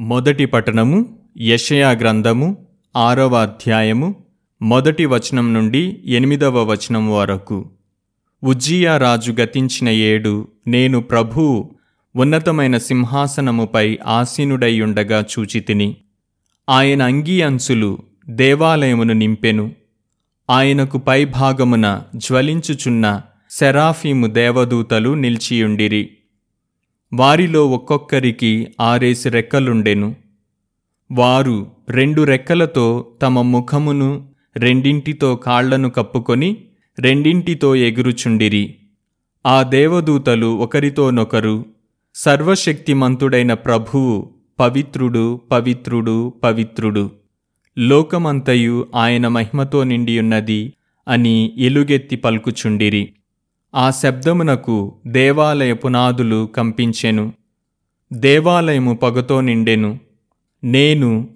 మొదటి పట్టణము యషయా గ్రంథము ఆరవ అధ్యాయము మొదటి వచనం నుండి ఎనిమిదవ వచనం వరకు. ఉజ్జియా రాజు గతించిన ఏడు నేను ప్రభువు ఉన్నతమైన సింహాసనముపై ఆసీనుడైయుండగా చూచితిని ఆయన అంగీ అంచులు దేవాలయమును నింపెను. ఆయనకు పైభాగమున జ్వలించుచున్న సెరాఫీము దేవదూతలు నిలిచియుండిరి. వారిలో ఒక్కొక్కరికి ఆరేసి రెక్కలుండెను. వారు రెండు రెక్కలతో తమ ముఖమును రెండింటితో కాళ్ళను కప్పుకొని రెండింటితో ఎగురుచుండిరి. ఆ దేవదూతలు ఒకరితోనొకరు సర్వశక్తిమంతుడైన ప్రభువు పవిత్రుడు పవిత్రుడు పవిత్రుడు. లోకమంతయు ఆయన మహిమతో నిండియున్నది అని ఎలుగెత్తి పలుకుచుండిరి. ఆ శబ్దమునకు దేవాలయ పునాదులు కంపించెను. దేవాలయము పగతో నిండెను. నేను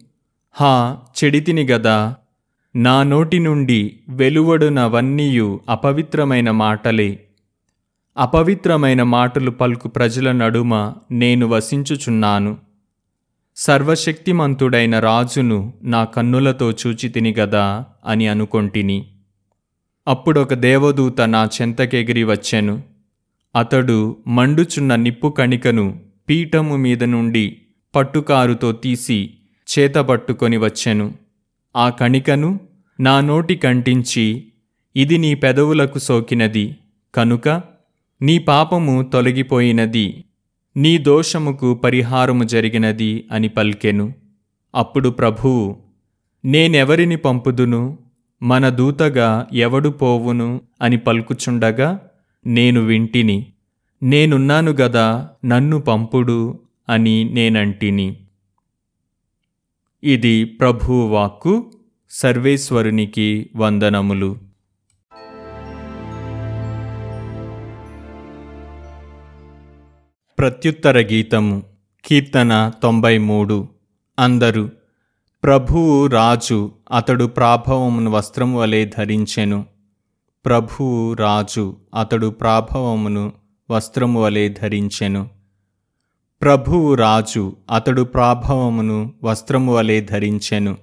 హా చెడితిని గదా నా నోటి నుండి వెలువడునవన్నీయు అపవిత్రమైన మాటలే. అపవిత్రమైన మాటలు పలుకు ప్రజల నడుమ నేను వసించుచున్నాను. సర్వశక్తిమంతుడైన రాజును నా కన్నులతో చూచితిని గదా అని అనుకొంటిని. అప్పుడొక దేవదూత నా చెంతకెగిరి వచ్చెను. అతడు మండుచున్న నిప్పు కణికను పీఠము మీద నుండి పట్టుకారుతో తీసి చేతపట్టుకొని వచ్చెను. ఆ కణికను నా నోటి కంటించి ఇది నీ పెదవులకు సోకినది కనుక నీ పాపము తొలగిపోయినది నీ దోషముకు పరిహారము జరిగినది అని పల్కెను. అప్పుడు ప్రభువు నేనెవరిని పంపుదును? మన దూతగా ఎవడు పోవును అని పలుకుచుండగా నేను వింటిని. నేనున్నాను గదా నన్ను పంపుడు అని నేనంటిని. ఇది ప్రభువు వాక్కు సర్వేశ్వరునికి వందనములు. ప్రత్యుత్తర గీతము కీర్తన తొంభై మూడు. అందరూ ప్రభువు రాజు అతడు ప్రాభవమును వస్త్రం వలె ధరించెను. ప్రభువు రాజు అతడు ప్రాభవమును వస్త్రము వలె ధరించెను. ప్రభువు రాజు అతడు ప్రాభవమును వస్త్రము వలె ధరించెను.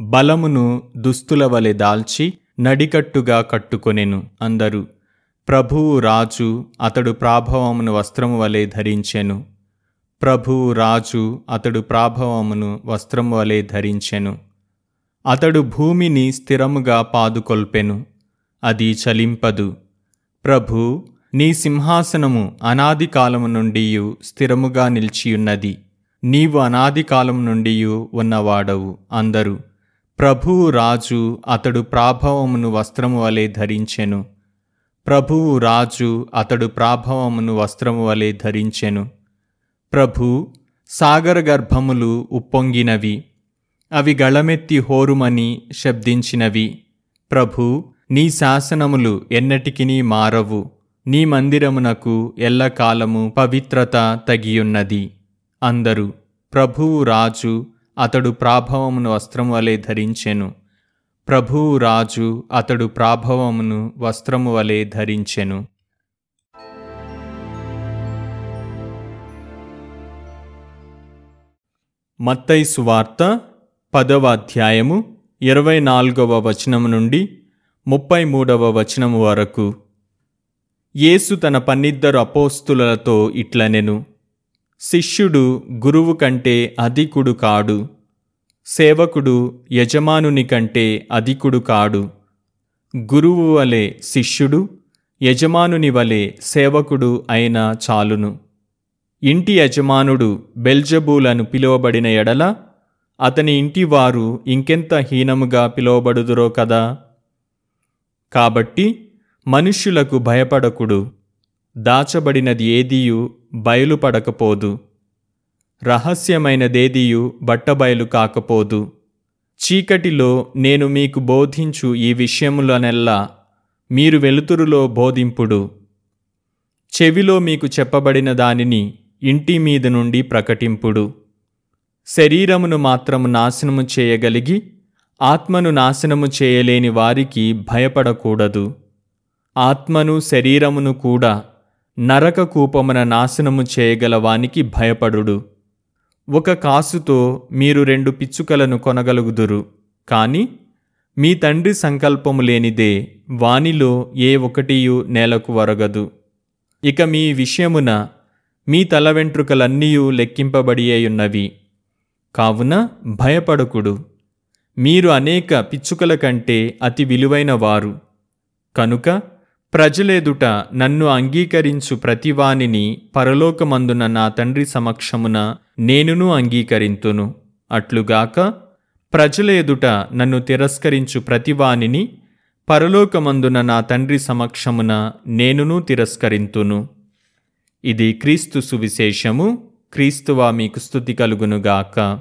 బలమును దుస్తుల వలె దాల్చి నడికట్టుగా కట్టుకొనెను అందరు. ప్రభువు రాజు అతడు ప్రాభవమును వస్త్రము వలె ధరించెను. ప్రభువు రాజు అతడు ప్రాభవమును వస్త్రము వలె ధరించెను. అతడు భూమిని స్థిరముగా పాదుకొల్పెను. అది చలింపదు. ప్రభు నీ సింహాసనము అనాది కాలము నుండి స్థిరముగా నిలిచియున్నది. నీవు అనాది కాలం నుండి ఉన్నవాడవు అందరు. ప్రభువు రాజు అతడు ప్రాభవమును వస్త్రము వలె ధరించెను. ప్రభువు రాజు అతడు ప్రాభవమును వస్త్రము వలె ధరించెను. ప్రభు సాగర గర్భములు ఉప్పొంగినవి అవి గళమెత్తి హోరుమని శబ్దించినవి. ప్రభు నీ శాసనములు ఎన్నటికినీ మారవు నీ మందిరమునకు ఎల్లకాలము పవిత్రత తగియున్నది. అందరు ప్రభువు రాజు అతడు ప్రాభవమును వస్త్రము వలె ధరించెను. ప్రభువు రాజు అతడు ప్రాభవమును వస్త్రము వలె ధరించెను. మత్తై సువార్త పదవ అధ్యాయము ఇరవై నాలుగవ వచనం నుండి ముప్పై మూడవ వచనము వరకు. యేసు తన పన్నిద్దరు అపోస్తులతో ఇట్లనెను శిష్యుడు గురువు కంటే అధికుడు కాడు సేవకుడు యజమానుని కంటే అధికుడు కాడు. గురువు వలె శిష్యుడు యజమానుని వలె సేవకుడు అయినా చాలును. ఇంటి యజమానుడు బెల్జబూలను పిలువబడిన ఎడల అతని ఇంటివారు ఇంకెంత హీనముగా పిలువబడుదురో కదా? కాబట్టి మనుష్యులకు భయపడకుడు దాచబడినది ఏదియు బయలుపడకపోదు రహస్యమైనదేదియు బట్టబయలు కాకపోదు. చీకటిలో నేను మీకు బోధించు ఈ విషయములనెల్లా మీరు వెలుతురులో బోధింపుడు. చెవిలో మీకు చెప్పబడిన దానిని ఇంటి మీద నుండి ప్రకటింపుడు. శరీరమును మాత్రము నాశనము చేయగలిగి ఆత్మను నాశనము చేయలేని వారికి భయపడకూడదు. ఆత్మను శరీరమును కూడా నరక కూపమున నాశనము చేయగల వానికి భయపడుడు. ఒక కాసుతో మీరు రెండు పిచ్చుకలను కొనగలుగుదురు కాని మీ తండ్రి సంకల్పము లేనిదే వానిలో ఏ ఒకటియు నేలకు వరగదు ఇక మీ విషయమున మీ తల వెంట్రుకలన్నీయూ లెక్కింపబడియేయున్నవి కావున భయపడకుడు. మీరు అనేక పిచ్చుకల కంటే అతి విలువైన వారు. కనుక ప్రజలేదుట నన్ను అంగీకరించు ప్రతివానిని పరలోకమందున నా తండ్రి సమక్షమున నేనును అంగీకరింతును. అట్లుగాక ప్రజలేదుట నన్ను తిరస్కరించు ప్రతివానిని పరలోకమందున నా తండ్రి సమక్షమున నేనును తిరస్కరింతును. ఇది క్రీస్తు సువిశేషము. క్రీస్తువా మీకు స్థుతి కలుగునుగాక